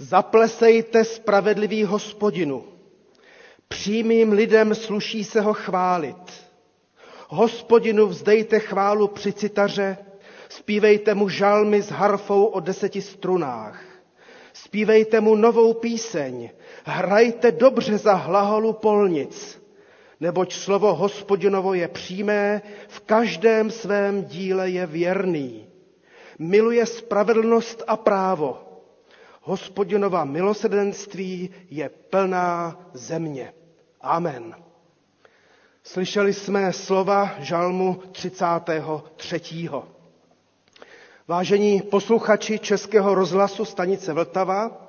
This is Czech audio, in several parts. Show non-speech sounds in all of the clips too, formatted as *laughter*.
Zaplesejte spravedlivý hospodinu. Přímým lidem sluší se ho chválit. Hospodinu vzdejte chválu při citaře, zpívejte mu žalmy s harfou o deseti strunách. Zpívejte mu novou píseň, hrajte dobře za hlaholu polnic, neboť slovo hospodinovo je přímé, v každém svém díle je věrný. Miluje spravedlnost a právo. Hospodinova milosedenství je plná země. Amen. Slyšeli jsme slova žalmu 33. Vážení posluchači Českého rozhlasu stanice Vltava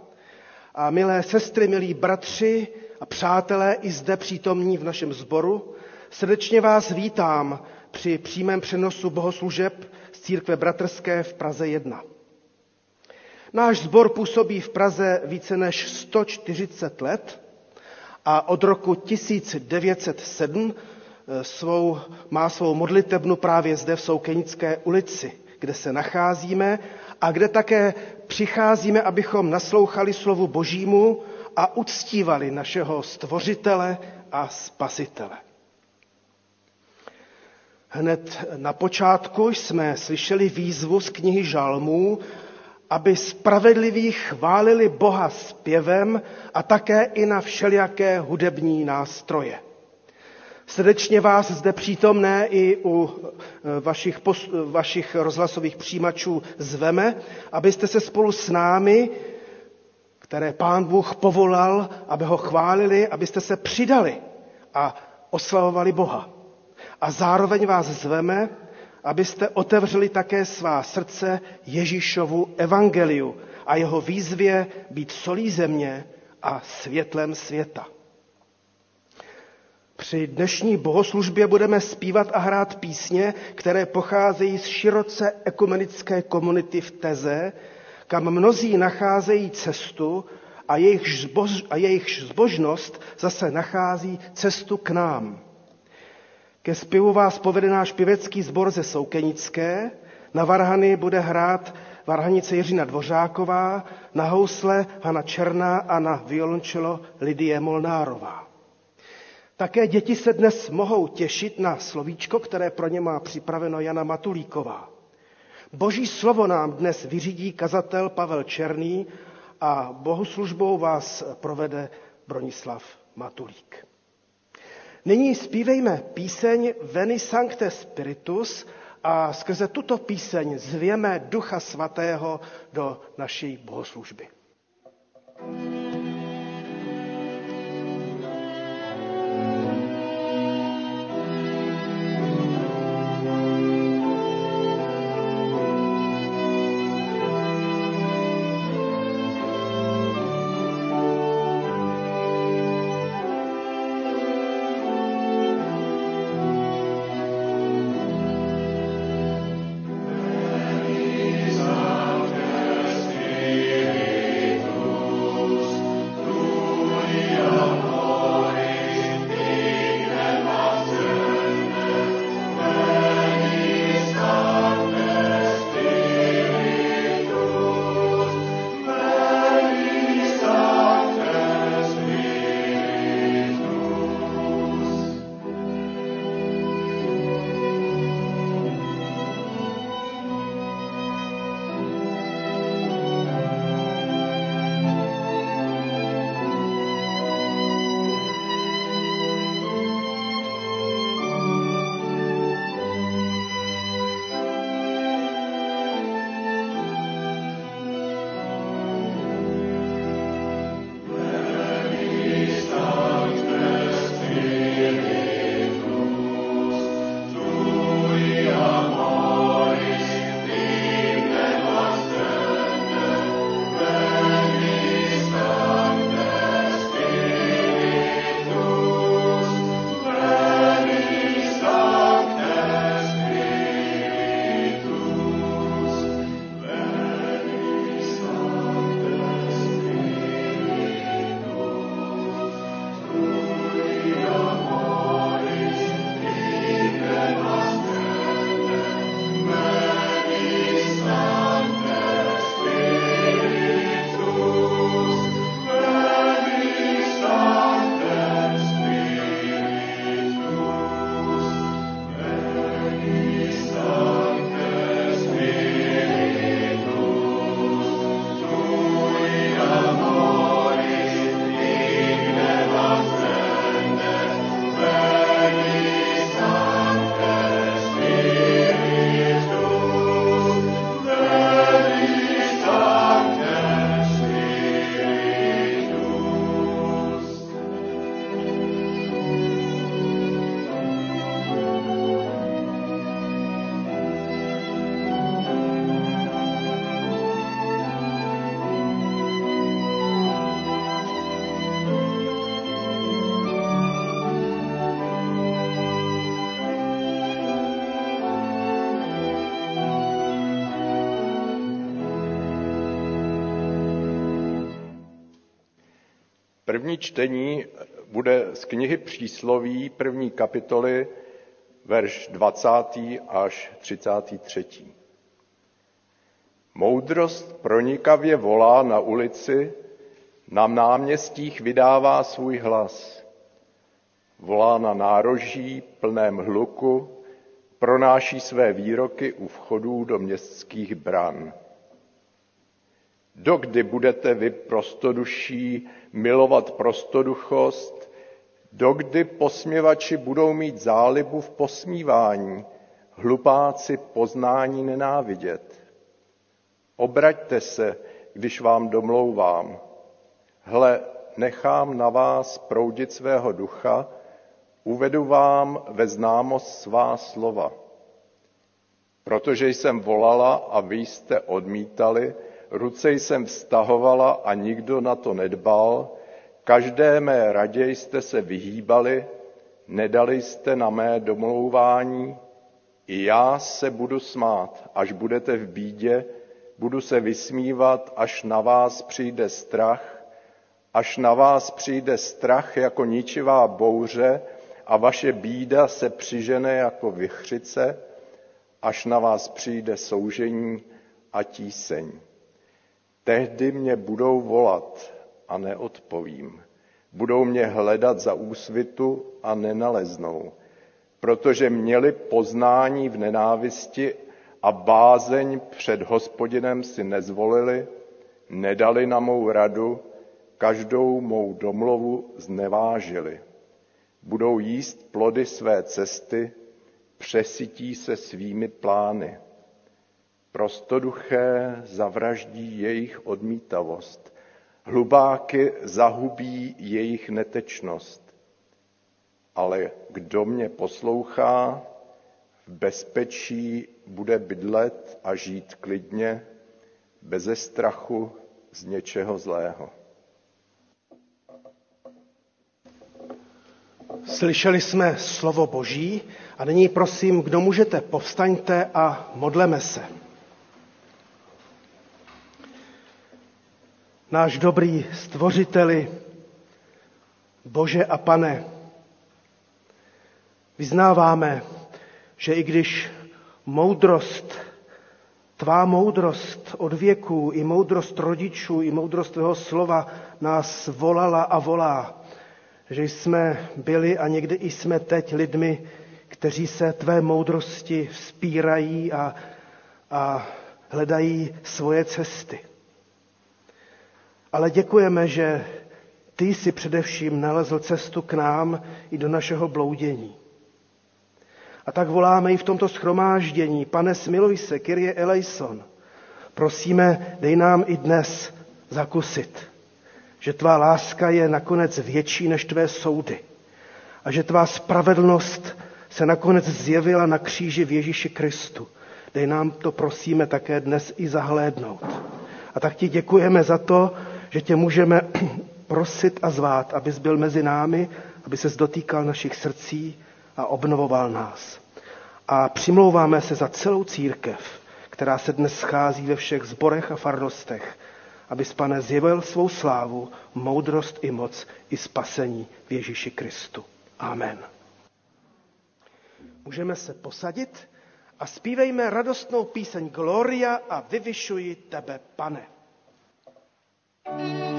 a milé sestry, milí bratři a přátelé i zde přítomní v našem sboru, srdečně vás vítám při přímém přenosu bohoslužeb z církve bratrské v Praze 1. Náš sbor působí v Praze více než 140 let a od roku 1907 eh, svou, má svou modlitebnu právě zde v Soukenické ulici, kde se nacházíme a kde také přicházíme, abychom naslouchali slovu Božímu a uctívali našeho stvořitele a spasitele. Hned na počátku jsme slyšeli výzvu z knihy Žalmů, aby spravedliví chválili Boha zpěvem a také i na všelijaké hudební nástroje. Srdečně vás zde přítomné i u e, vašich, post, vašich rozhlasových přijímačů zveme, abyste se spolu s námi, které pán Bůh povolal, aby ho chválili, abyste se přidali a oslavovali Boha. A zároveň vás zveme, abyste otevřeli také svá srdce Ježíšovu evangeliu a jeho výzvě být solí země a světlem světa. Při dnešní bohoslužbě budeme zpívat a hrát písně, které pocházejí z široce ekumenické komunity v Teze, kam mnozí nacházejí cestu a jejich, a jejich zbožnost zase nachází cestu k nám. Ke zpěvu vás povede náš pěvecký sbor ze Soukenické, na varhany bude hrát varhanice Jiřina Dvořáková, na housle Hana Černá a na violončelo Lidie Molnárová. Také děti se dnes mohou těšit na slovíčko, které pro ně má připraveno Jana Matulíková. Boží slovo nám dnes vyřídí kazatel Pavel Černý a bohoslužbou vás provede Bronislav Matulík. Nyní zpívejme píseň Veni Sancte Spiritus a skrze tuto píseň zvěme Ducha Svatého do naší bohoslužby. thank you První čtení bude z knihy Přísloví, první kapitoly, verš 20. až 33. Moudrost pronikavě volá na ulici, na náměstích vydává svůj hlas. Volá na nároží plném hluku, pronáší své výroky u vchodů do městských bran. Dokdy budete vy prostoduší milovat prostoduchost, dokdy posměvači budou mít zálibu v posmívání, hlupáci poznání nenávidět. Obraťte se, když vám domlouvám. Hle, nechám na vás proudit svého ducha, uvedu vám ve známost svá slova. Protože jsem volala a vy jste odmítali, ruce jsem vztahovala a nikdo na to nedbal, každé mé radě jste se vyhýbali, nedali jste na mé domlouvání, i já se budu smát, až budete v bídě, budu se vysmívat, až na vás přijde strach, až na vás přijde strach jako ničivá bouře a vaše bída se přižene jako vychřice, až na vás přijde soužení a tíseň. Tehdy mě budou volat a neodpovím. Budou mě hledat za úsvitu a nenaleznou, protože měli poznání v nenávisti a bázeň před hospodinem si nezvolili, nedali na mou radu, každou mou domlovu znevážili. Budou jíst plody své cesty, přesytí se svými plány. Prostoduché zavraždí jejich odmítavost, hlubáky zahubí jejich netečnost. Ale kdo mě poslouchá, v bezpečí bude bydlet a žít klidně, beze strachu z něčeho zlého. Slyšeli jsme slovo Boží a nyní prosím, kdo můžete, povstaňte a modleme se. Náš dobrý stvořiteli, Bože a Pane, vyznáváme, že i když moudrost, tvá moudrost od věků, i moudrost rodičů, i moudrost tvého slova nás volala a volá, že jsme byli a někdy i jsme teď lidmi, kteří se tvé moudrosti vzpírají a, a hledají svoje cesty. Ale děkujeme, že ty jsi především nalezl cestu k nám i do našeho bloudění. A tak voláme i v tomto schromáždění, pane smiluj se, Kyrie eleison, prosíme, dej nám i dnes zakusit, že tvá láska je nakonec větší než tvé soudy a že tvá spravedlnost se nakonec zjevila na kříži v Ježíši Kristu. Dej nám to prosíme také dnes i zahlédnout. A tak ti děkujeme za to, že tě můžeme *clears throat* prosit a zvát, abys byl mezi námi, aby se dotýkal našich srdcí a obnovoval nás. A přimlouváme se za celou církev, která se dnes schází ve všech zborech a farnostech, aby pane zjevil svou slávu, moudrost i moc i spasení v Ježíši Kristu. Amen. Můžeme se posadit a zpívejme radostnou píseň Gloria a vyvyšuji tebe, pane. Thank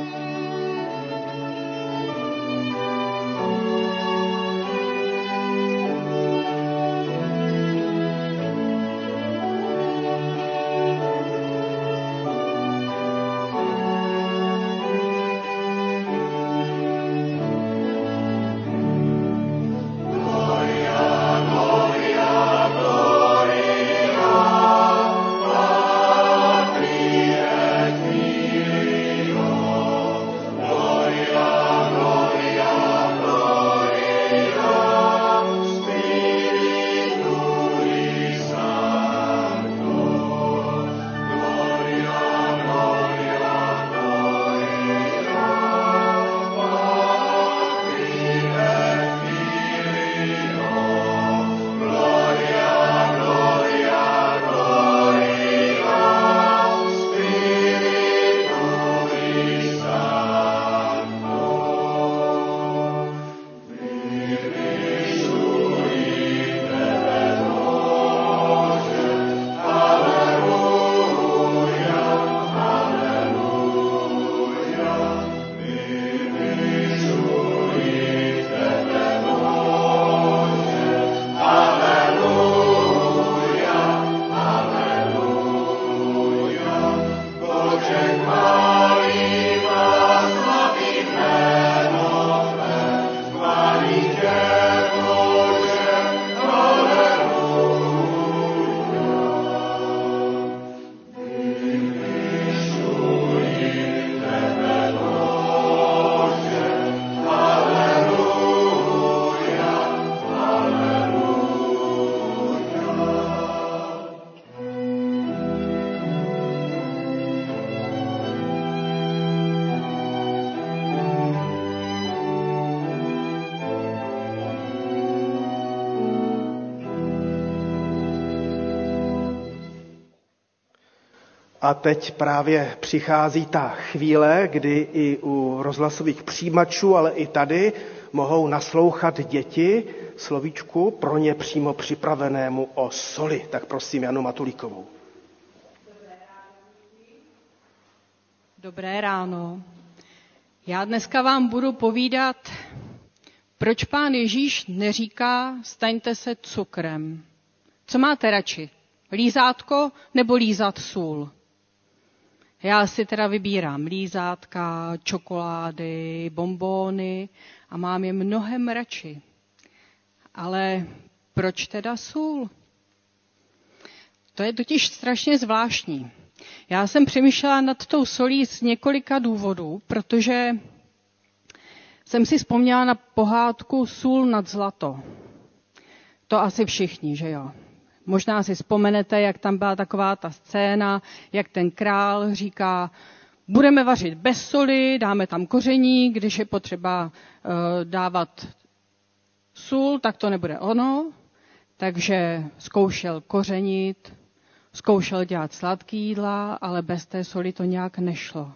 A teď právě přichází ta chvíle, kdy i u rozhlasových přijímačů, ale i tady mohou naslouchat děti slovíčku pro ně přímo připravenému o soli. Tak prosím Janu Matulíkovou. Dobré ráno. Já dneska vám budu povídat, proč pán Ježíš neříká staňte se cukrem. Co máte radši? Lízátko nebo lízat sůl? Já si teda vybírám lízátka, čokolády, bombóny a mám je mnohem radši. Ale proč teda sůl? To je totiž strašně zvláštní. Já jsem přemýšlela nad tou solí z několika důvodů, protože jsem si vzpomněla na pohádku Sůl nad zlato. To asi všichni, že jo? Možná si vzpomenete, jak tam byla taková ta scéna, jak ten král říká, budeme vařit bez soli, dáme tam koření, když je potřeba uh, dávat sůl, tak to nebude ono. Takže zkoušel kořenit, zkoušel dělat sladký jídla, ale bez té soli to nějak nešlo.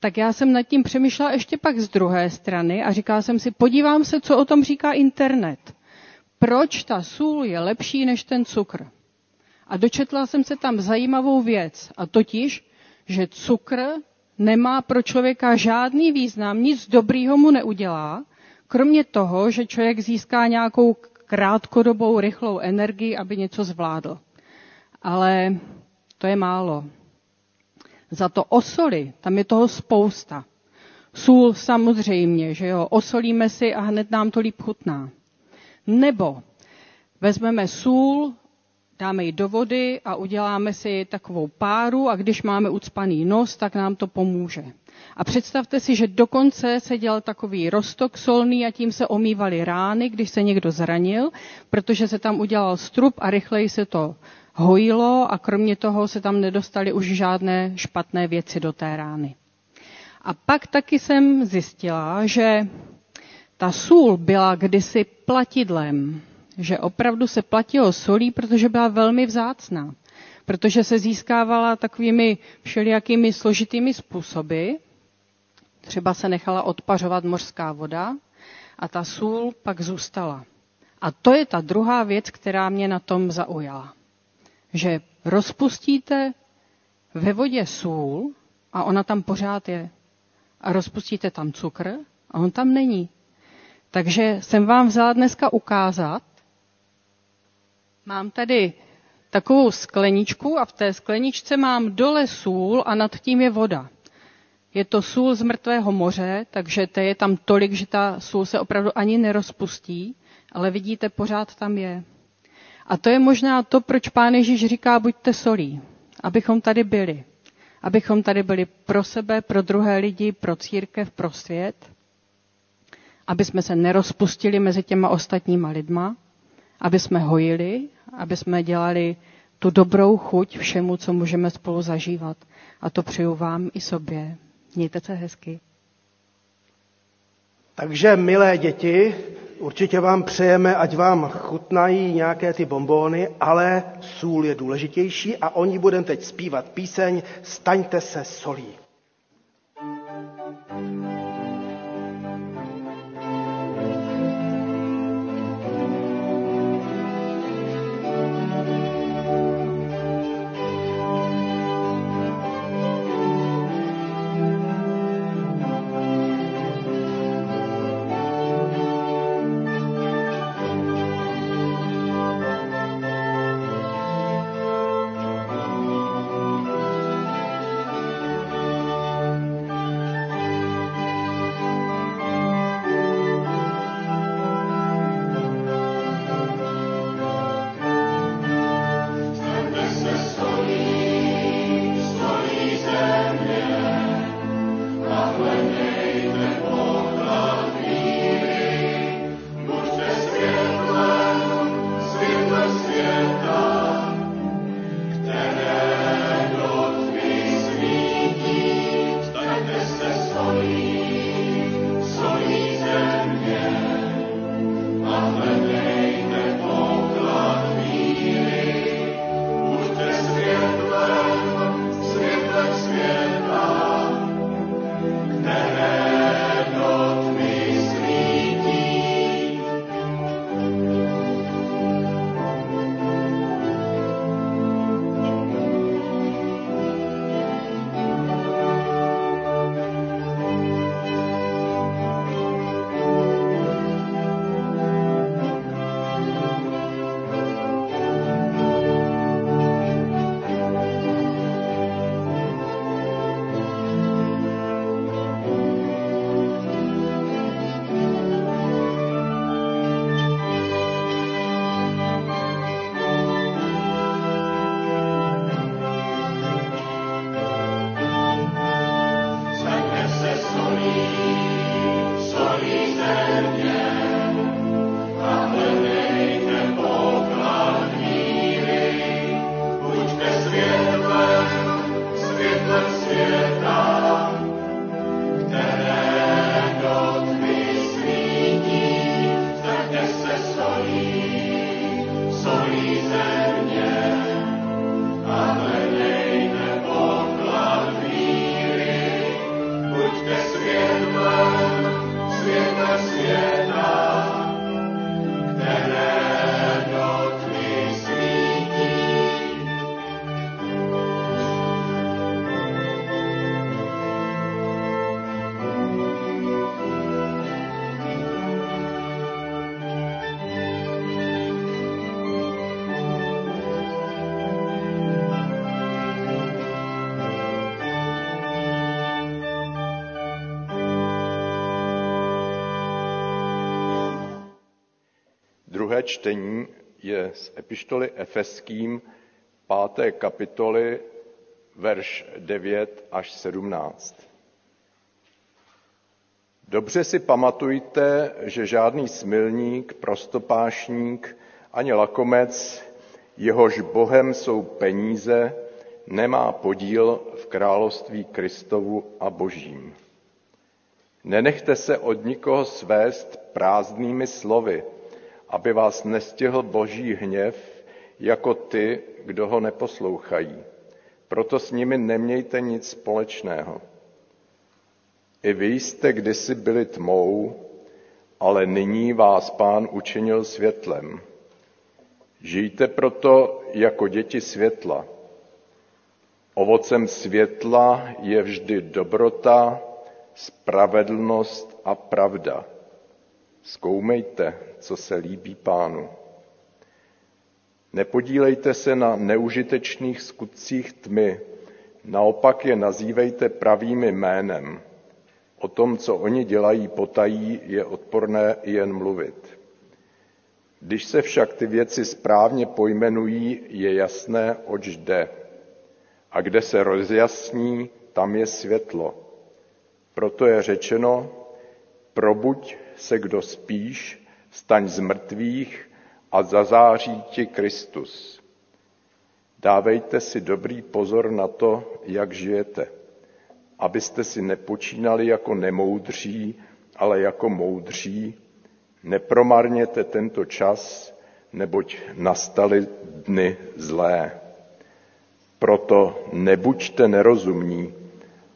Tak já jsem nad tím přemýšlela ještě pak z druhé strany a říkala jsem si, podívám se, co o tom říká internet proč ta sůl je lepší než ten cukr. A dočetla jsem se tam zajímavou věc, a totiž, že cukr nemá pro člověka žádný význam, nic dobrýho mu neudělá, kromě toho, že člověk získá nějakou krátkodobou rychlou energii, aby něco zvládl. Ale to je málo. Za to osoli, tam je toho spousta. Sůl samozřejmě, že jo, osolíme si a hned nám to líp chutná. Nebo vezmeme sůl, dáme ji do vody a uděláme si takovou páru a když máme ucpaný nos, tak nám to pomůže. A představte si, že dokonce se dělal takový roztok solný a tím se omývaly rány, když se někdo zranil, protože se tam udělal strup a rychleji se to hojilo a kromě toho se tam nedostaly už žádné špatné věci do té rány. A pak taky jsem zjistila, že ta sůl byla kdysi platidlem, že opravdu se platilo solí, protože byla velmi vzácná. Protože se získávala takovými všelijakými složitými způsoby. Třeba se nechala odpařovat mořská voda a ta sůl pak zůstala. A to je ta druhá věc, která mě na tom zaujala. Že rozpustíte ve vodě sůl a ona tam pořád je. A rozpustíte tam cukr a on tam není. Takže jsem vám vzala dneska ukázat. Mám tady takovou skleničku a v té skleničce mám dole sůl a nad tím je voda. Je to sůl z mrtvého moře, takže to je tam tolik, že ta sůl se opravdu ani nerozpustí, ale vidíte, pořád tam je. A to je možná to, proč pán Ježíš říká, buďte solí, abychom tady byli. Abychom tady byli pro sebe, pro druhé lidi, pro církev, pro svět aby jsme se nerozpustili mezi těma ostatníma lidma, aby jsme hojili, aby jsme dělali tu dobrou chuť všemu, co můžeme spolu zažívat. A to přeju vám i sobě. Mějte se hezky. Takže, milé děti, určitě vám přejeme, ať vám chutnají nějaké ty bombóny, ale sůl je důležitější a oni budeme teď zpívat píseň Staňte se solí. Čtení je z epištoly Efeským, páté kapitoly, verš 9 až 17. Dobře si pamatujte, že žádný smilník, prostopášník ani lakomec, jehož bohem jsou peníze, nemá podíl v království Kristovu a Božím. Nenechte se od nikoho svést prázdnými slovy, aby vás nestihl boží hněv jako ty, kdo ho neposlouchají. Proto s nimi nemějte nic společného. I vy jste kdysi byli tmou, ale nyní vás pán učinil světlem. Žijte proto jako děti světla. Ovocem světla je vždy dobrota, spravedlnost a pravda Zkoumejte, co se líbí pánu. Nepodílejte se na neužitečných skutcích tmy, naopak je nazývejte pravými jménem. O tom, co oni dělají potají, je odporné jen mluvit. Když se však ty věci správně pojmenují, je jasné, oč jde. A kde se rozjasní, tam je světlo. Proto je řečeno, probuď se kdo spíš, staň z mrtvých a zazáří ti Kristus. Dávejte si dobrý pozor na to, jak žijete, abyste si nepočínali jako nemoudří, ale jako moudří. Nepromarněte tento čas, neboť nastaly dny zlé. Proto nebuďte nerozumní,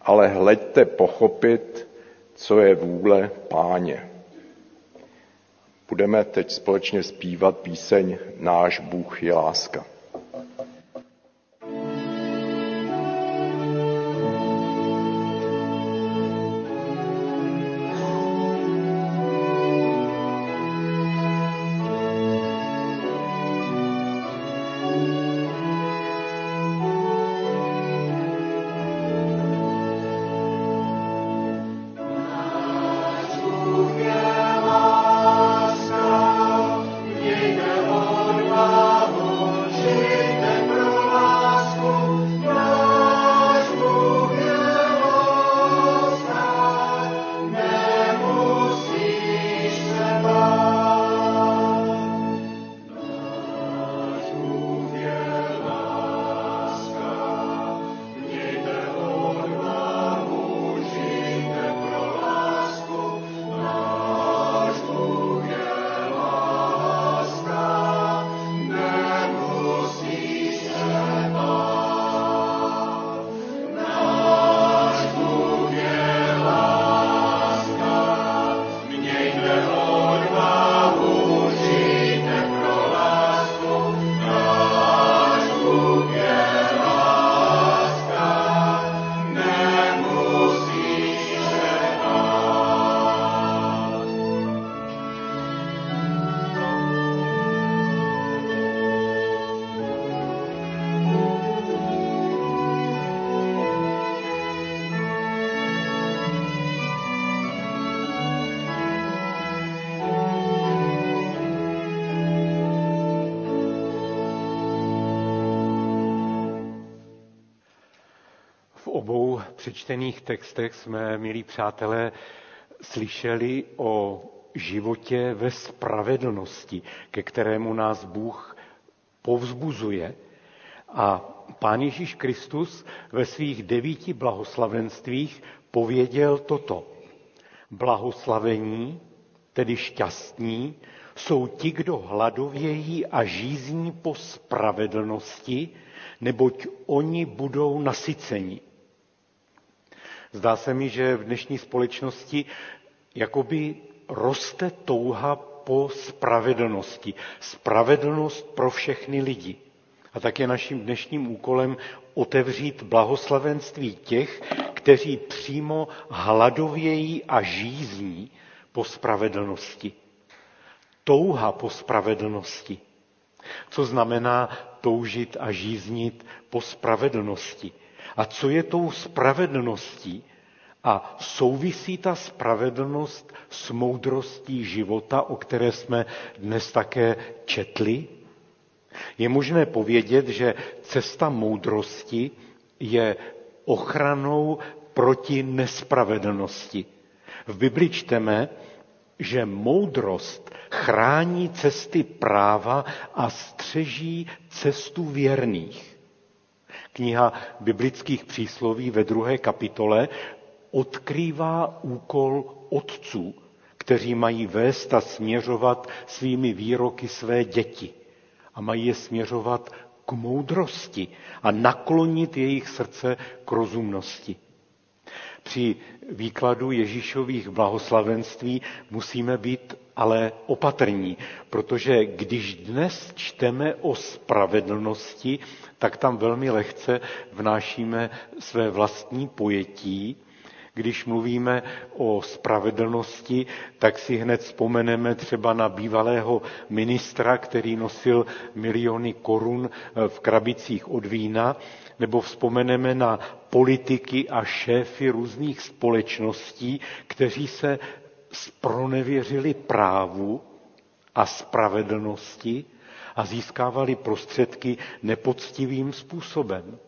ale hleďte pochopit, co je vůle páně. Budeme teď společně zpívat píseň Náš Bůh je láska. Přečtených textech jsme, milí přátelé, slyšeli o životě ve spravedlnosti, ke kterému nás Bůh povzbuzuje. A Pán Ježíš Kristus ve svých devíti blahoslavenstvích pověděl toto. Blahoslavení, tedy šťastní, jsou ti, kdo hladovějí a žízní po spravedlnosti, neboť oni budou nasyceni. Zdá se mi, že v dnešní společnosti jakoby roste touha po spravedlnosti. Spravedlnost pro všechny lidi. A tak je naším dnešním úkolem otevřít blahoslavenství těch, kteří přímo hladovějí a žízní po spravedlnosti. Touha po spravedlnosti. Co znamená toužit a žíznit po spravedlnosti? A co je tou spravedlností? A souvisí ta spravedlnost s moudrostí života, o které jsme dnes také četli? Je možné povědět, že cesta moudrosti je ochranou proti nespravedlnosti. V Bibli čteme, že moudrost chrání cesty práva a střeží cestu věrných. Kniha biblických přísloví ve druhé kapitole odkrývá úkol otců, kteří mají vést a směřovat svými výroky své děti a mají je směřovat k moudrosti a naklonit jejich srdce k rozumnosti. Při výkladu Ježíšových blahoslavenství musíme být ale opatrní, protože když dnes čteme o spravedlnosti, tak tam velmi lehce vnášíme své vlastní pojetí když mluvíme o spravedlnosti, tak si hned vzpomeneme třeba na bývalého ministra, který nosil miliony korun eh, v krabicích od vína, nebo vzpomeneme na politiky a šéfy různých společností, kteří se spronevěřili právu a spravedlnosti a získávali prostředky nepoctivým způsobem.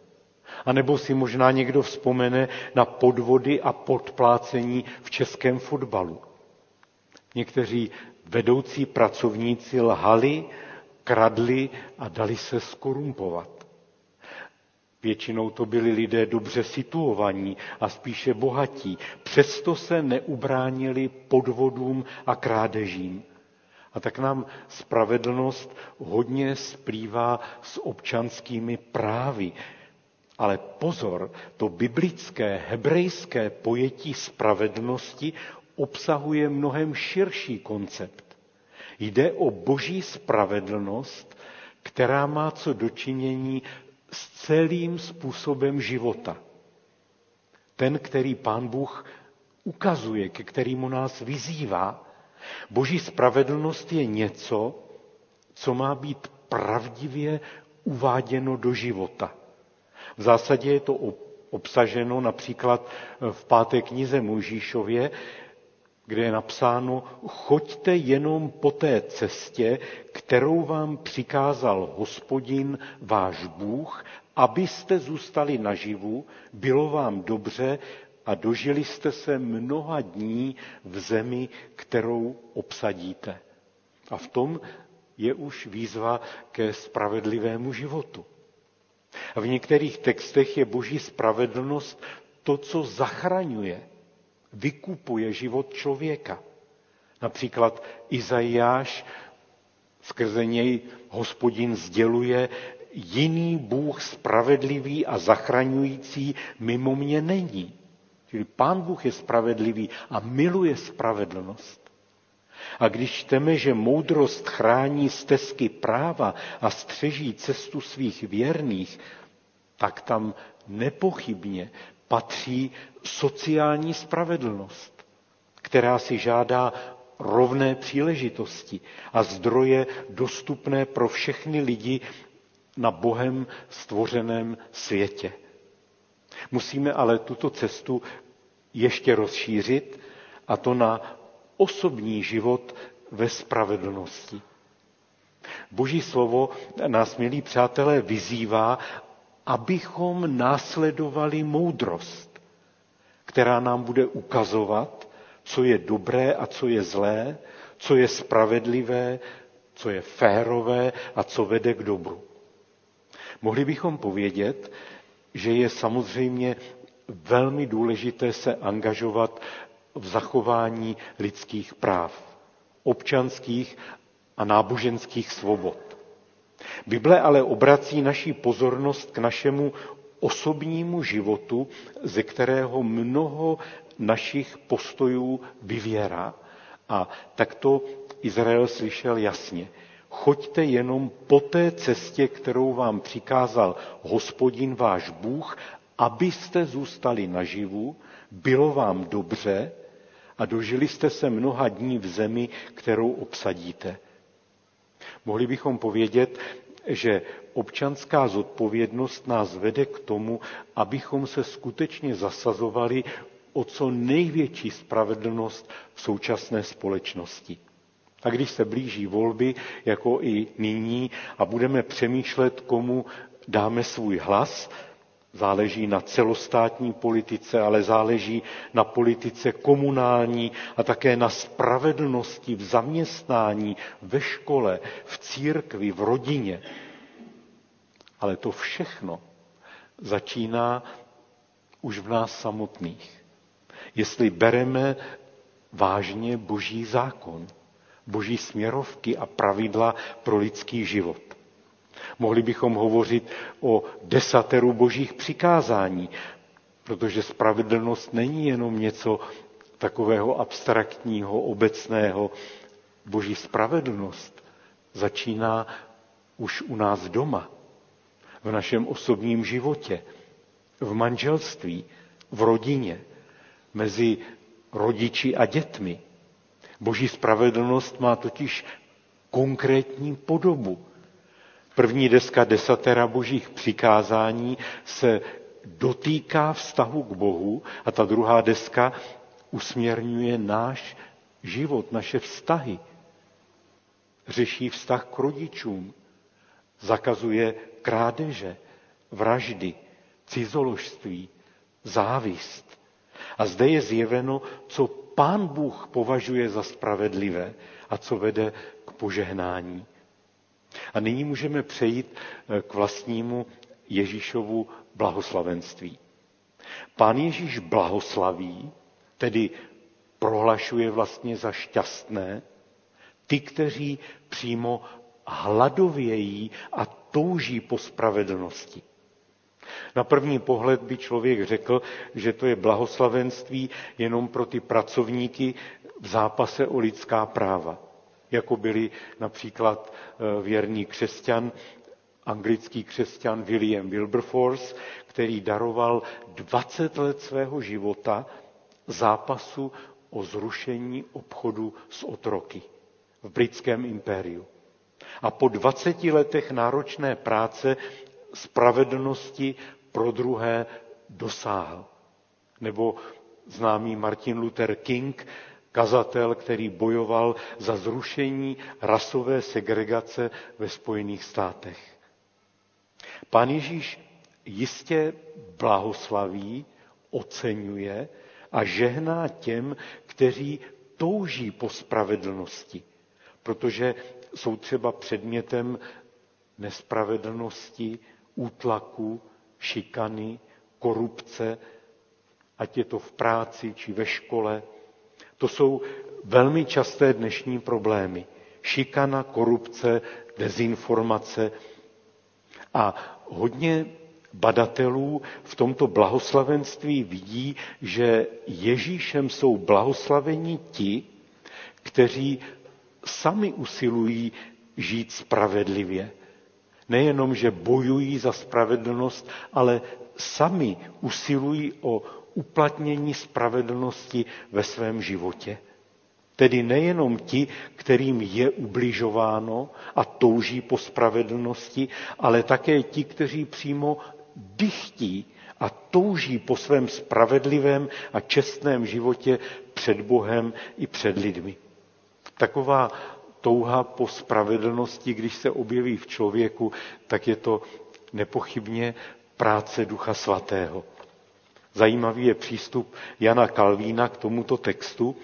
A nebo si možná někdo vzpomene na podvody a podplácení v českém fotbalu. Někteří vedoucí pracovníci lhali, kradli a dali se skorumpovat. Většinou to byli lidé dobře situovaní a spíše bohatí. Přesto se neubránili podvodům a krádežím. A tak nám spravedlnost hodně splývá s občanskými právy. Ale pozor, to biblické, hebrejské pojetí spravedlnosti obsahuje mnohem širší koncept. Jde o boží spravedlnost, která má co dočinění s celým způsobem života. Ten, který pán Bůh ukazuje, ke kterému nás vyzývá. Boží spravedlnost je něco, co má být pravdivě uváděno do života. V zásadě je to obsaženo například v páté knize Mojžíšově, kde je napsáno, choďte jenom po té cestě, kterou vám přikázal hospodin váš Bůh, abyste zůstali naživu, bylo vám dobře a dožili jste se mnoha dní v zemi, kterou obsadíte. A v tom je už výzva ke spravedlivému životu. V některých textech je boží spravedlnost to, co zachraňuje, vykupuje život člověka. Například Izajáš, skrze něj hospodin sděluje, jiný Bůh spravedlivý a zachraňující mimo mě není. Čili pán Bůh je spravedlivý a miluje spravedlnost. A když čteme, že moudrost chrání stezky práva a střeží cestu svých věrných, tak tam nepochybně patří sociální spravedlnost, která si žádá rovné příležitosti a zdroje dostupné pro všechny lidi na Bohem stvořeném světě. Musíme ale tuto cestu ještě rozšířit a to na osobní život ve spravedlnosti. Boží slovo nás, milí přátelé, vyzývá, abychom následovali moudrost, která nám bude ukazovat, co je dobré a co je zlé, co je spravedlivé, co je férové a co vede k dobru. Mohli bychom povědět, že je samozřejmě velmi důležité se angažovat v zachování lidských práv, občanských a náboženských svobod. Bible ale obrací naší pozornost k našemu osobnímu životu, ze kterého mnoho našich postojů vyvěrá. A tak to Izrael slyšel jasně. Choďte jenom po té cestě, kterou vám přikázal hospodin váš Bůh, abyste zůstali naživu, bylo vám dobře a dožili jste se mnoha dní v zemi, kterou obsadíte. Mohli bychom povědět, že občanská zodpovědnost nás vede k tomu, abychom se skutečně zasazovali o co největší spravedlnost v současné společnosti. A když se blíží volby, jako i nyní, a budeme přemýšlet, komu dáme svůj hlas, záleží na celostátní politice, ale záleží na politice komunální a také na spravedlnosti v zaměstnání, ve škole, v církvi, v rodině. Ale to všechno začíná už v nás samotných. Jestli bereme vážně boží zákon, boží směrovky a pravidla pro lidský život. Mohli bychom hovořit o desateru božích přikázání, protože spravedlnost není jenom něco takového abstraktního, obecného. Boží spravedlnost začíná už u nás doma, v našem osobním životě, v manželství, v rodině, mezi rodiči a dětmi. Boží spravedlnost má totiž konkrétní podobu. První deska desatera božích přikázání se dotýká vztahu k Bohu a ta druhá deska usměrňuje náš život, naše vztahy. Řeší vztah k rodičům, zakazuje krádeže, vraždy, cizoložství, závist. A zde je zjeveno, co pán Bůh považuje za spravedlivé a co vede k požehnání. A nyní můžeme přejít eh, k vlastnímu Ježíšovu blahoslavenství. Pán Ježíš blahoslaví, tedy prohlašuje vlastně za šťastné, ty, kteří přímo hladovějí a touží po spravedlnosti. Na první pohled by člověk řekl, že to je blahoslavenství jenom pro ty pracovníky v zápase o lidská práva jako byli například eh, věrný křesťan, anglický křesťan William Wilberforce, který daroval 20 let svého života zápasu o zrušení obchodu s otroky v britském impériu. A po 20 letech náročné práce spravedlnosti pro druhé dosáhl. Nebo známý Martin Luther King, kazatel, který bojoval za zrušení rasové segregace ve Spojených státech. Pán Ježíš jistě blahoslaví, oceňuje a žehná těm, kteří touží po spravedlnosti, protože jsou třeba předmětem nespravedlnosti, útlaku, šikany, korupce, ať je to v práci či ve škole, to jsou velmi časté dnešní problémy. Šikana, korupce, dezinformace. A hodně badatelů v tomto blahoslavenství vidí, že Ježíšem jsou blahoslaveni ti, kteří sami usilují žít spravedlivě. Nejenom, že bojují za spravedlnost, ale sami usilují o uplatnění spravedlnosti ve svém životě. Tedy nejenom ti, kterým je ubližováno a touží po spravedlnosti, ale také ti, kteří přímo dychtí a touží po svém spravedlivém a čestném životě před Bohem i před lidmi. Taková touha po spravedlnosti, když se objeví v člověku, tak je to nepochybně práce Ducha Svatého. Zajímavý je přístup Jana Kalvína k tomuto textu.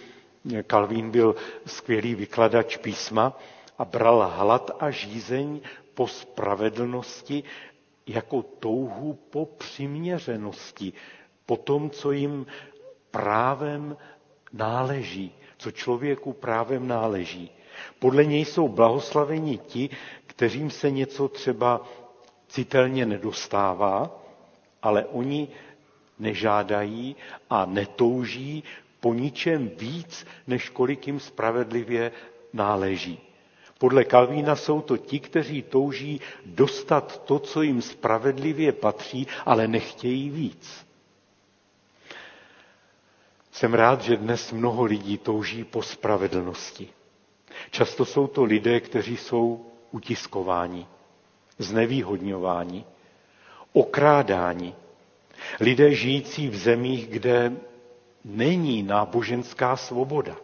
Kalvín byl skvělý vykladač písma a bral hlad a žízeň po spravedlnosti jako touhu po přiměřenosti, po tom, co jim právem náleží, co člověku právem náleží. Podle něj jsou blahoslaveni ti, kterým se něco třeba citelně nedostává, ale oni nežádají a netouží po ničem víc, než kolik jim spravedlivě náleží. Podle Kalvína jsou to ti, kteří touží dostat to, co jim spravedlivě patří, ale nechtějí víc. Jsem rád, že dnes mnoho lidí touží po spravedlnosti. Často jsou to lidé, kteří jsou utiskováni, znevýhodňováni, okrádáni. Lidé žijící v zemích, kde není náboženská svoboda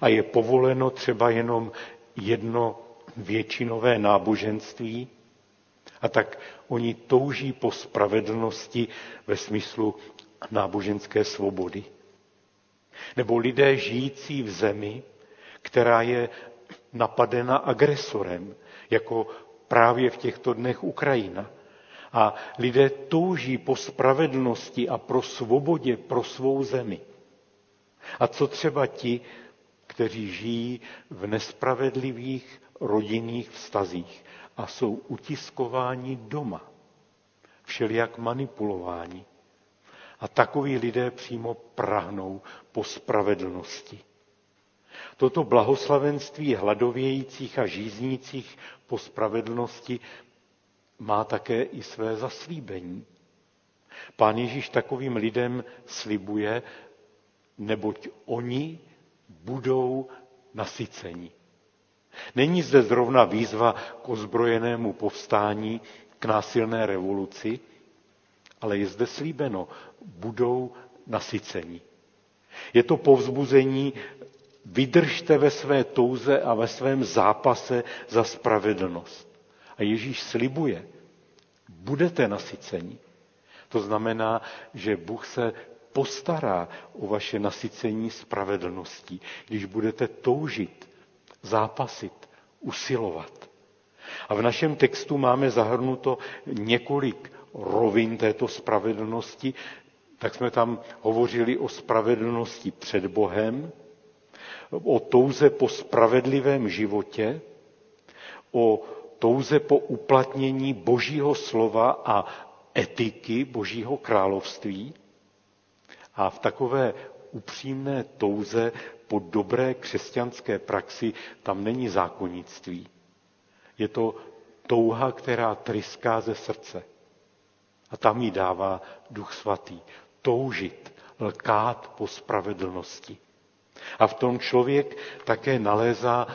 a je povoleno třeba jenom jedno většinové náboženství, a tak oni touží po spravedlnosti ve smyslu náboženské svobody. Nebo lidé žijící v zemi, která je napadena agresorem, jako právě v těchto dnech Ukrajina. A lidé touží po spravedlnosti a pro svobodě pro svou zemi. A co třeba ti, kteří žijí v nespravedlivých rodinných vztazích a jsou utiskováni doma, všelijak manipulováni. A takoví lidé přímo prahnou po spravedlnosti. Toto blahoslavenství hladovějících a žíznících po spravedlnosti má také i své zaslíbení. Pán Ježíš takovým lidem slibuje, neboť oni budou nasyceni. Není zde zrovna výzva k ozbrojenému povstání, k násilné revoluci, ale je zde slíbeno, budou nasyceni. Je to povzbuzení, vydržte ve své touze a ve svém zápase za spravedlnost. A Ježíš slibuje, budete nasyceni. To znamená, že Bůh se postará o vaše nasycení spravedlností, když budete toužit, zápasit, usilovat. A v našem textu máme zahrnuto několik rovin této spravedlnosti, tak jsme tam hovořili o spravedlnosti před Bohem, o touze po spravedlivém životě, o touze po uplatnění božího slova a etiky božího království, a v takové upřímné touze po dobré křesťanské praxi tam není zákonnictví. Je to touha, která tryská ze srdce. A tam jí dává Duch Svatý. Toužit, lkát po spravedlnosti. A v tom člověk také nalézá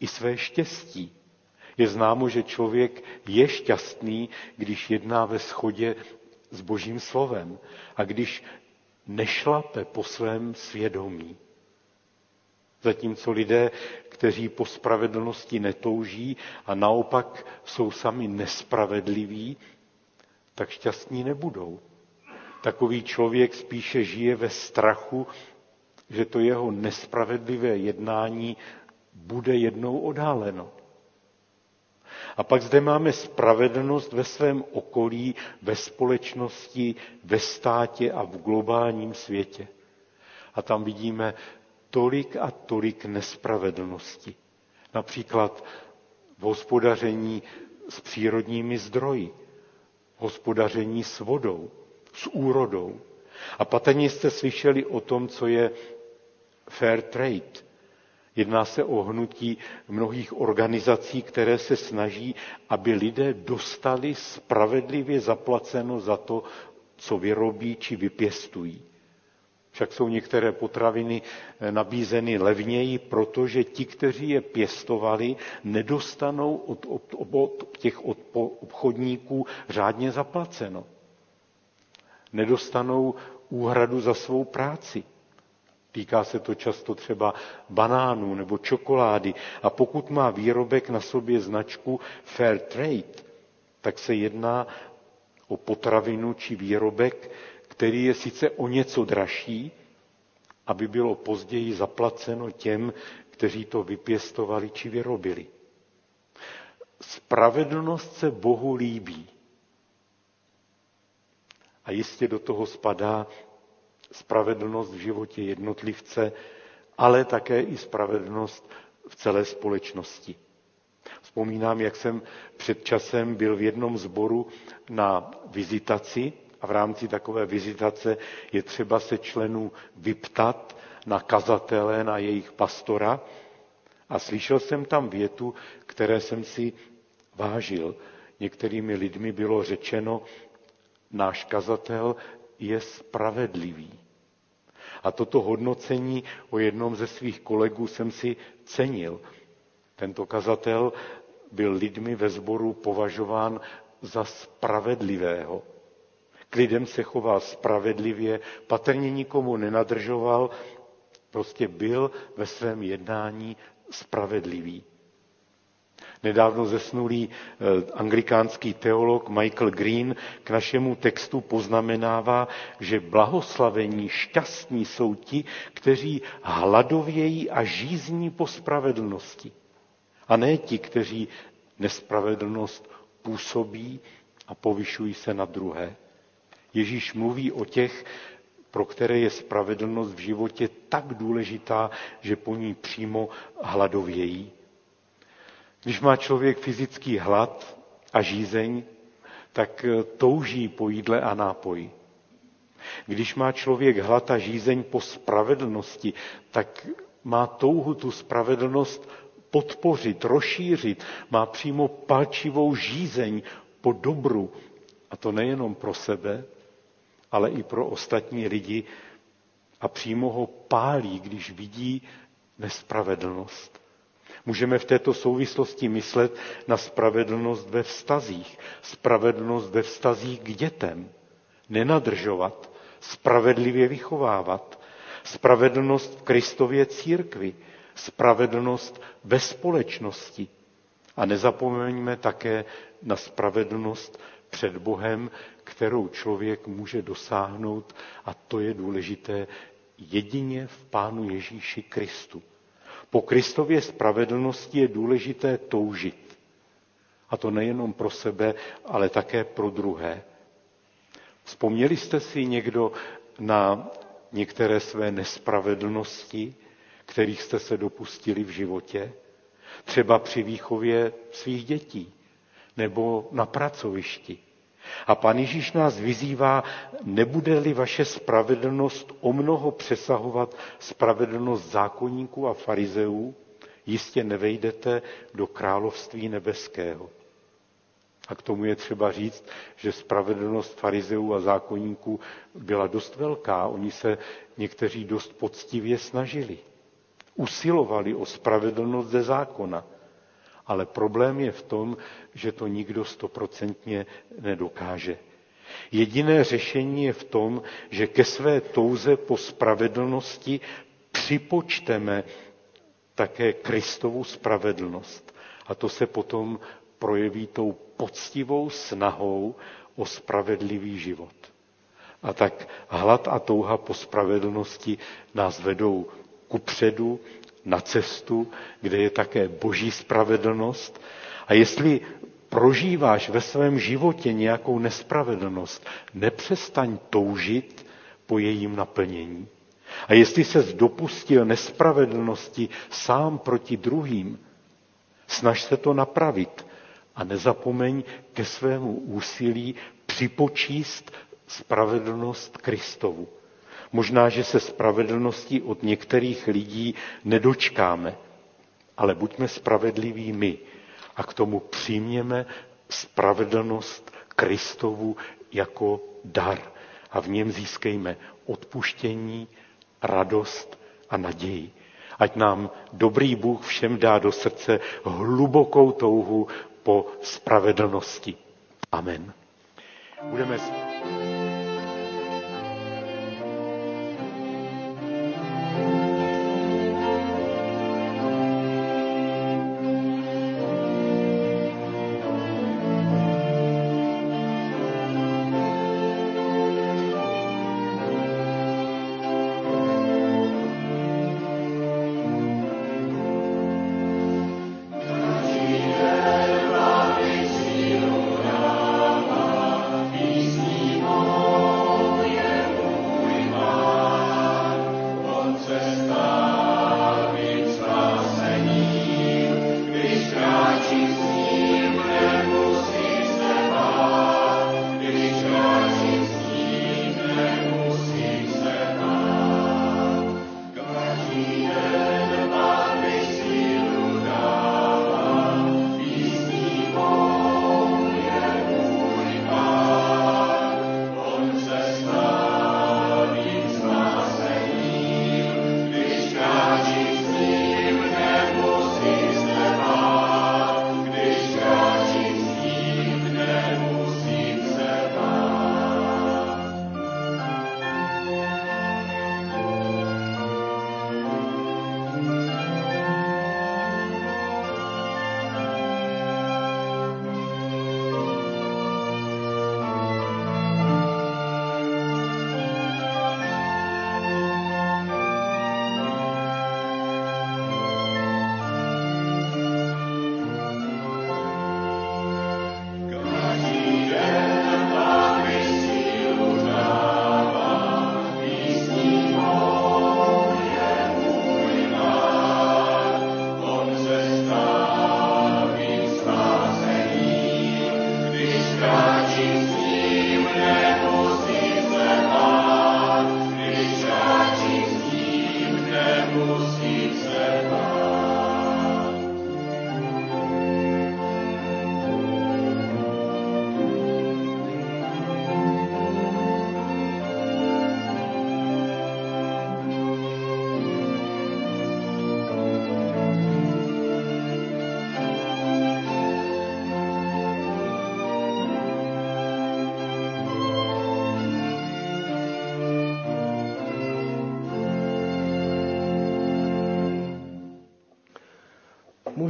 i své štěstí. Je známo, že člověk je šťastný, když jedná ve schodě s Božím slovem a když nešlape po svém svědomí. Zatímco lidé, kteří po spravedlnosti netouží a naopak jsou sami nespravedliví, tak šťastní nebudou. Takový člověk spíše žije ve strachu, že to jeho nespravedlivé jednání bude jednou odáleno. A pak zde máme spravedlnost ve svém okolí, ve společnosti, ve státě a v globálním světě. A tam vidíme tolik a tolik nespravedlnosti. Například v hospodaření s přírodními zdroji, v hospodaření s vodou, s úrodou. A patrně jste slyšeli o tom, co je fair trade, Jedná se o hnutí mnohých organizací, které se snaží, aby lidé dostali spravedlivě zaplaceno za to, co vyrobí či vypěstují. Však jsou některé potraviny eh, nabízeny levněji, protože ti, kteří je pěstovali, nedostanou od, od, od těch od, obchodníků řádně zaplaceno. Nedostanou úhradu za svou práci. Týká se to často třeba banánů nebo čokolády. A pokud má výrobek na sobě značku Fair Trade, tak se jedná o potravinu či výrobek, který je sice o něco dražší, aby bylo později zaplaceno těm, kteří to vypěstovali či vyrobili. Spravedlnost se Bohu líbí. A jistě do toho spadá spravedlnost v životě jednotlivce, ale také i spravedlnost v celé společnosti. Vzpomínám, jak jsem před časem byl v jednom zboru na vizitaci a v rámci takové vizitace je třeba se členů vyptat na kazatele, na jejich pastora a slyšel jsem tam větu, které jsem si vážil. Některými lidmi bylo řečeno, náš kazatel je spravedlivý. A toto hodnocení o jednom ze svých kolegů jsem si cenil. Tento kazatel byl lidmi ve sboru považován za spravedlivého. K lidem se choval spravedlivě, patrně nikomu nenadržoval, prostě byl ve svém jednání spravedlivý. Nedávno zesnulý eh, anglikánský teolog Michael Green k našemu textu poznamenává, že blahoslavení, šťastní jsou ti, kteří hladovějí a žízní po spravedlnosti. A ne ti, kteří nespravedlnost působí a povyšují se na druhé. Ježíš mluví o těch, pro které je spravedlnost v životě tak důležitá, že po ní přímo hladovějí. Když má člověk fyzický hlad a žízeň, tak eh, touží po jídle a nápoji. Když má člověk hlad a žízeň po spravedlnosti, tak má touhu tu spravedlnost podpořit, rozšířit, má přímo palčivou žízeň po dobru. A to nejenom pro sebe, ale i pro ostatní lidi. A přímo ho pálí, když vidí nespravedlnost. Můžeme v této souvislosti myslet na spravedlnost ve vztazích, spravedlnost ve vztazích k dětem, nenadržovat, spravedlivě vychovávat, spravedlnost v Kristově církvi, spravedlnost ve společnosti. A nezapomeňme také na spravedlnost před Bohem, kterou člověk může dosáhnout, a to je důležité jedině v Pánu Ježíši Kristu. Po Kristově spravedlnosti je důležité toužit. A to nejenom pro sebe, ale také pro druhé. Vzpomněli jste si někdo na některé své nespravedlnosti, kterých jste se dopustili v životě? Třeba při výchově svých dětí nebo na pracovišti. A pan Ježíš nás vyzývá, nebude-li vaše spravedlnost o mnoho přesahovat spravedlnost zákonníků a farizeů, jistě nevejdete do království nebeského. A k tomu je třeba říct, že spravedlnost farizeů a zákonníků byla dost velká. Oni se někteří dost poctivě snažili. Usilovali o spravedlnost ze zákona. Ale problém je v tom, že to nikdo stoprocentně nedokáže. Jediné řešení je v tom, že ke své touze po spravedlnosti připočteme také Kristovu spravedlnost. A to se potom projeví tou poctivou snahou o spravedlivý život. A tak hlad a touha po spravedlnosti nás vedou kupředu na cestu, kde je také boží spravedlnost. A jestli prožíváš ve svém životě nějakou nespravedlnost, nepřestaň toužit po jejím naplnění. A jestli se dopustil nespravedlnosti sám proti druhým, snaž se to napravit a nezapomeň ke svému úsilí připočíst spravedlnost Kristovu. Možná, že se spravedlnosti od některých lidí nedočkáme, ale buďme spravedliví my a k tomu přijměme spravedlnost Kristovu jako dar a v něm získejme odpuštění, radost a naději. Ať nám dobrý Bůh všem dá do srdce hlubokou touhu po spravedlnosti. Amen. Budeme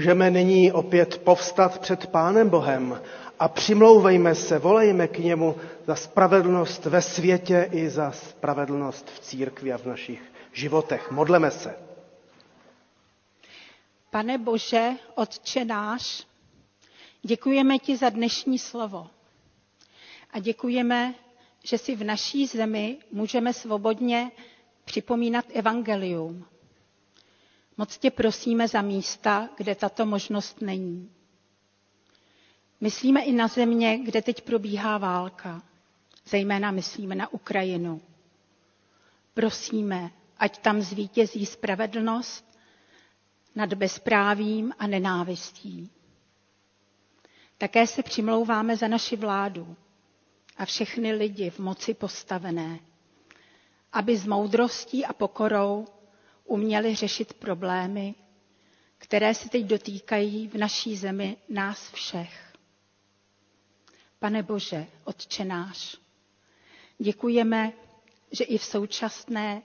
můžeme nyní opět povstat před Pánem Bohem a přimlouvejme se, volejme k němu za spravedlnost ve světě i za spravedlnost v církvi a v našich životech. Modleme se. Pane Bože, Otče náš, děkujeme ti za dnešní slovo. A děkujeme, že si v naší zemi můžeme svobodně připomínat evangelium. Moc tě prosíme za místa, kde tato možnost není. Myslíme i na země, kde teď probíhá válka. Zejména myslíme na Ukrajinu. Prosíme, ať tam zvítězí spravedlnost nad bezprávím a nenávistí. Také se přimlouváme za naši vládu a všechny lidi v moci postavené, aby s moudrostí a pokorou uměli řešit problémy, které se teď dotýkají v naší zemi nás všech. Pane Bože, Otče náš, děkujeme, že i v současné,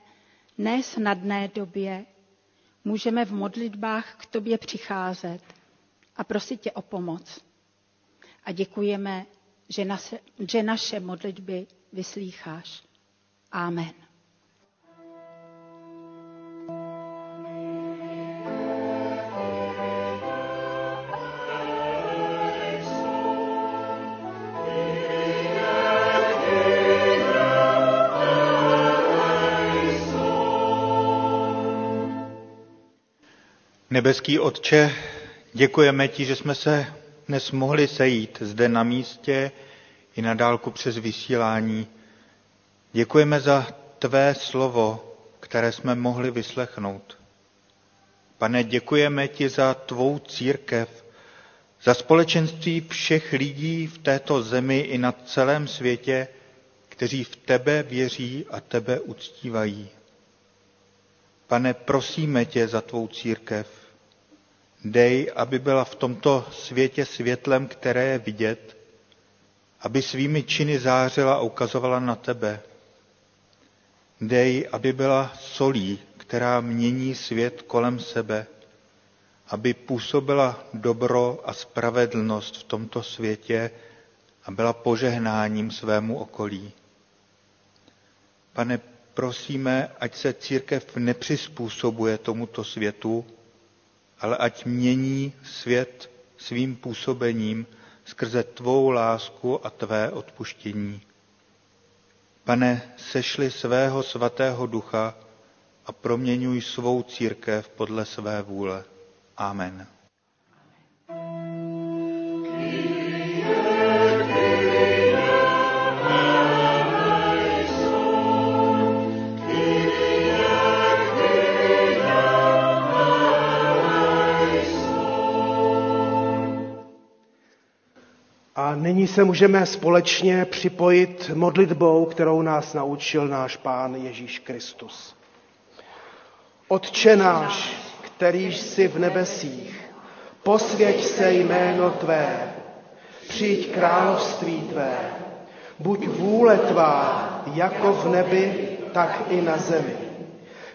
nesnadné době můžeme v modlitbách k Tobě přicházet a prosit Tě o pomoc. A děkujeme, že naše, že naše modlitby vyslýcháš. Amen. Nebeský Otče, děkujeme ti, že jsme se dnes mohli sejít zde na místě i na dálku přes vysílání. Děkujeme za tvé slovo, které jsme mohli vyslechnout. Pane, děkujeme ti za tvou církev, za společenství všech lidí v této zemi i na celém světě, kteří v tebe věří a tebe uctívají. Pane, prosíme tě za tvou církev. Dej, aby byla v tomto světě světlem, které je vidět, aby svými činy zářila a ukazovala na tebe. Dej, aby byla solí, která mění svět kolem sebe, aby působila dobro a spravedlnost v tomto světě a byla požehnáním svému okolí. Pane, prosíme, ať se církev nepřizpůsobuje tomuto světu, ale ať mění svět svým působením skrze tvou lásku a tvé odpuštění. Pane, sešli svého svatého ducha a proměňuj svou církev podle své vůle. Amen. Nyní se můžeme společně připojit modlitbou, kterou nás naučil náš Pán Ježíš Kristus. Otče náš, kterýž jsi v nebesích, posvěť se jméno Tvé, přijď království Tvé, buď vůle Tvá, jako v nebi, tak i na zemi.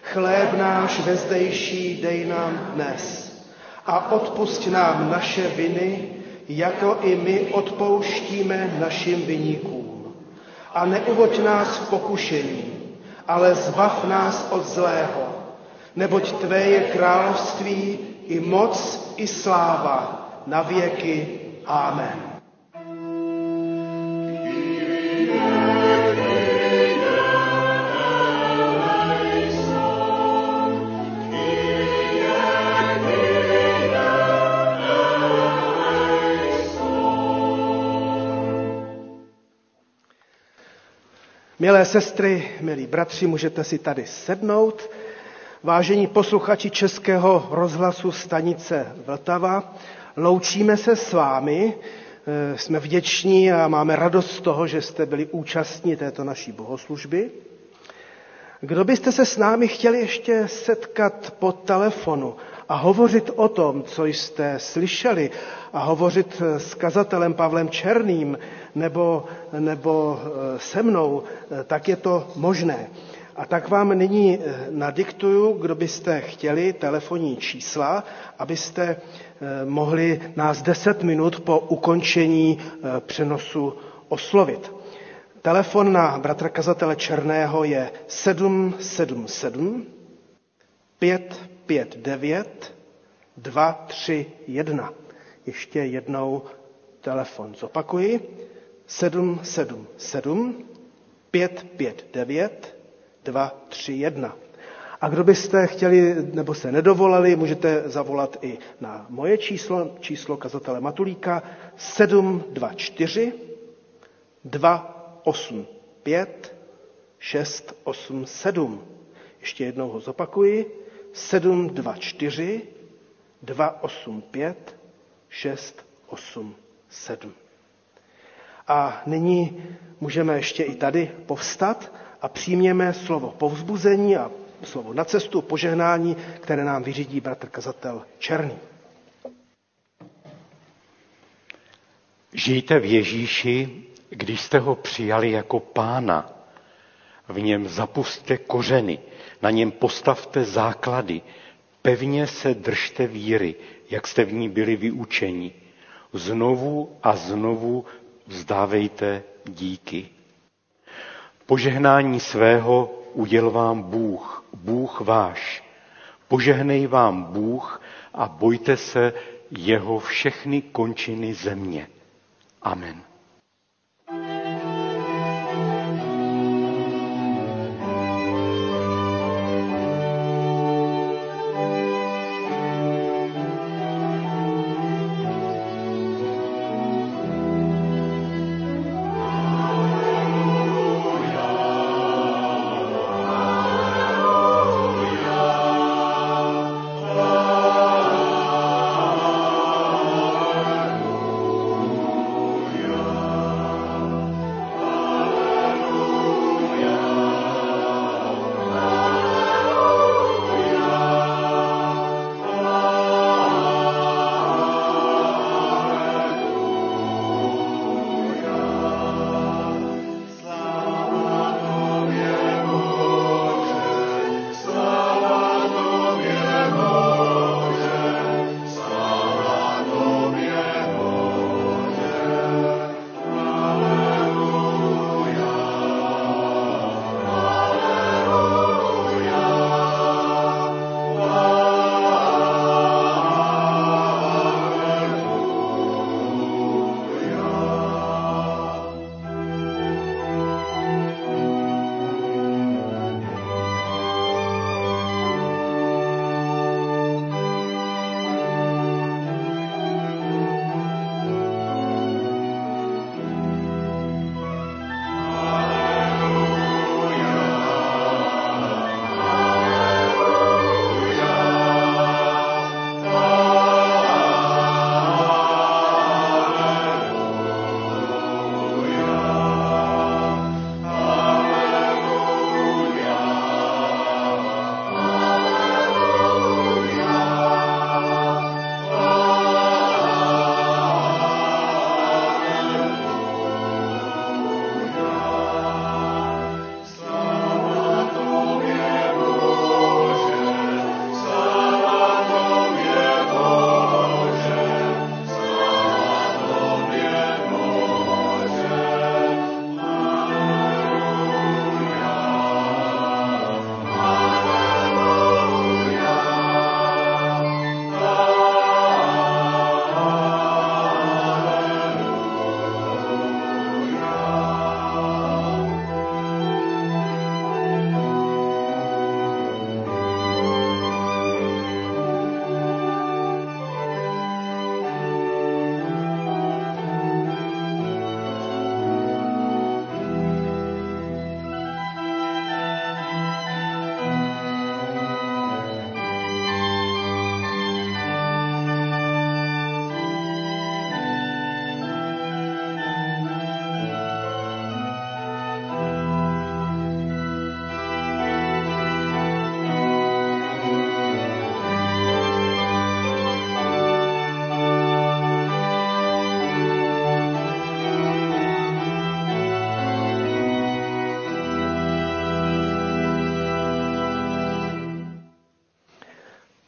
Chléb náš vezdejší dej nám dnes a odpust nám naše viny, jako i my odpouštíme našim vyníkům. A neuvoď nás v pokušení, ale zbav nás od zlého, neboť Tvé je království i moc i sláva na věky. Amen. Milé sestry, milí bratři, můžete si tady sednout. Vážení posluchači Českého rozhlasu stanice Vltava, loučíme se s vámi. Eh, jsme vděční a máme radost z toho, že jste byli účastní této naší bohoslužby. Kdo byste se s námi chtěli ještě setkat po telefonu a hovořit o tom, co jste slyšeli, a hovořit s kazatelem Pavlem Černým nebo, nebo eh, se mnou, eh, tak je to možné. A tak vám nyní eh, nadiktuju, kdo byste chtěli telefonní čísla, abyste mohli nás 10 minut po ukončení přenosu oslovit. Telefon na bratra kazatele Černého je 777 559 231. Ještě jednou telefon zopakuji. 777 559 231. A kdo byste chtěli nebo se nedovolali, můžete zavolat i na moje číslo, číslo kazatele Matulíka 724 285 687. Ještě jednou ho zopakuji. 724 285 687. A nyní můžeme ještě i tady povstat a přijměme slovo povzbuzení a slovo na cestu, požehnání, které nám vyřídí bratr kazatel Černý. Žijte v Ježíši, když jste ho přijali jako pána. V něm zapuste kořeny, na něm postavte základy, pevně se držte víry, jak jste v ní byli vyučeni. Znovu a znovu vzdávejte díky. Požehnání svého uděl vám Bůh, Bůh váš. Požehnej vám Bůh a bojte se jeho všechny končiny země. Amen.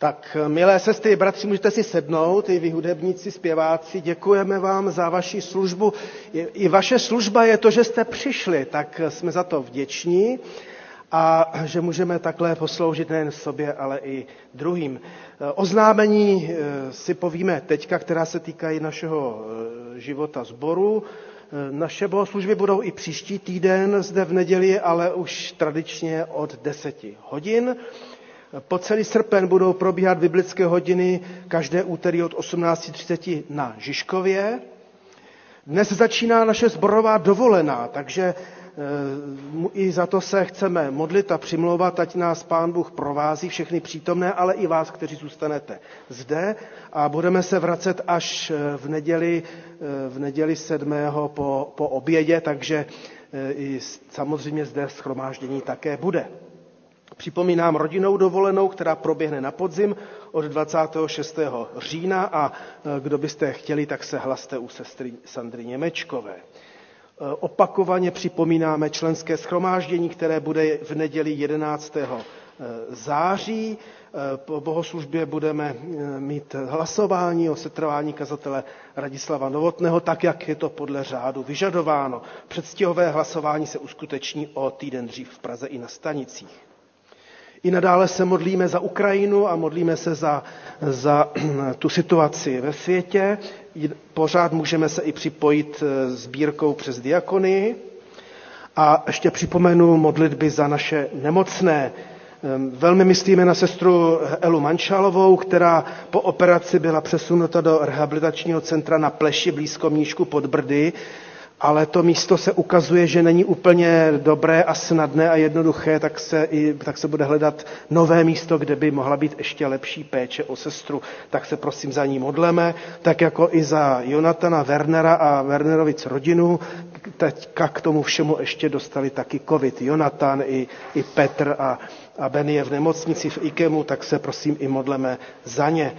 Tak, milé sestry, bratři, můžete si sednout, i vy hudebníci, zpěváci, děkujeme vám za vaši službu. I vaše služba je to, že jste přišli, tak jsme za to vděční a že můžeme takhle posloužit nejen sobě, ale i druhým. Oznámení eh, si povíme teďka, která se týkají našeho eh, života sboru. Eh, naše bohoslužby budou i příští týden zde v neděli, ale už tradičně od 10 hodin. Po celý srpen budou probíhat biblické hodiny každé úterý od 18.30 na Žižkově. Dnes začíná naše zborová dovolená, takže eh, i za to se chceme modlit a přimlouvat, ať nás Pán Bůh provází všechny přítomné, ale i vás, kteří zůstanete zde. A budeme se vracet až eh, v neděli, eh, v neděli 7. po, po obědě, takže i samozřejmě zde schromáždění také bude. Připomínám rodinnou dovolenou, která proběhne na podzim od 26. října a e, kdo byste chtěli, tak se hlaste u sestry Sandry Němečkové. E, opakovaně připomínáme členské schromáždění, které bude v neděli 11. E, září. Po bohoslužbě budeme mít hlasování o setrvání kazatele Radislava Novotného, tak jak je to podle řádu vyžadováno. Předstihové hlasování se uskuteční o týden dřív v Praze i na stanicích. I nadále se modlíme za Ukrajinu a modlíme se za, za *clears throat* tu situaci ve světě. Pořád můžeme se i připojit eh, sbírkou přes diakonii. A ještě připomenu modlitby za naše nemocné. Ehm, velmi myslíme na sestru Elu Mančalovou, která po operaci byla přesunuta do rehabilitačního centra na Pleši blízko Mníšku pod Brdy ale to místo se ukazuje, že není úplně dobré a snadné a jednoduché, tak se, i, tak se bude hledat nové místo, kde by mohla být ještě lepší péče o sestru. Tak se prosím za ní modleme, tak jako i za Jonatana Wernera a Wernerovic rodinu. Teďka k tomu všemu ještě dostali taky covid. Jonatan i, i Petr a, a Ben je v nemocnici v Ikemu, tak se prosím i modleme za ně.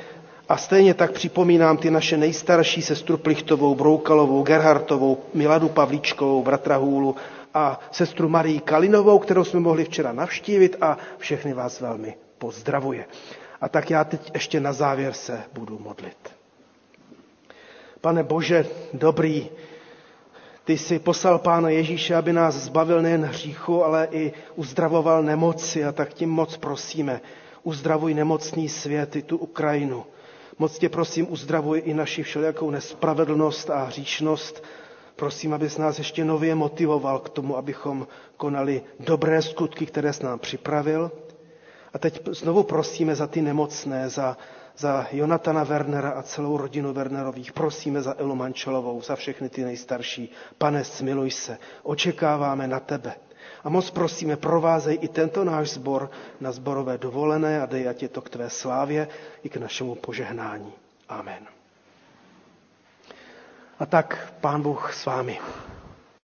A stejně tak připomínám ty naše nejstarší sestru Plichtovou, Broukalovou, Gerhartovou, Miladu Pavlíčkovou, bratra Hůlu a sestru Marii Kalinovou, kterou jsme mohli včera navštívit a všechny vás velmi pozdravuje. A tak já teď ještě na závěr se budu modlit. Pane Bože, dobrý, ty jsi poslal Pána Ježíše, aby nás zbavil nejen hříchu, ale i uzdravoval nemoci a tak tím moc prosíme. Uzdravuj nemocný svět i tu Ukrajinu. Moc tě prosím, uzdravuj i naši všelijakou nespravedlnost a hříšnost. Prosím, abys nás ještě nově motivoval k tomu, abychom konali dobré skutky, které jsi nám připravil. A teď znovu prosíme za ty nemocné, za, za Jonatana Wernera a celou rodinu Wernerových. Prosíme za Elu Mančelovou, za všechny ty nejstarší. Pane, smiluj se, očekáváme na tebe. A moc prosíme, provázej i tento náš sbor na zborové dovolené a dej, ať je to k tvé slávě i k našemu požehnání. Amen. A tak pán Bůh s vámi.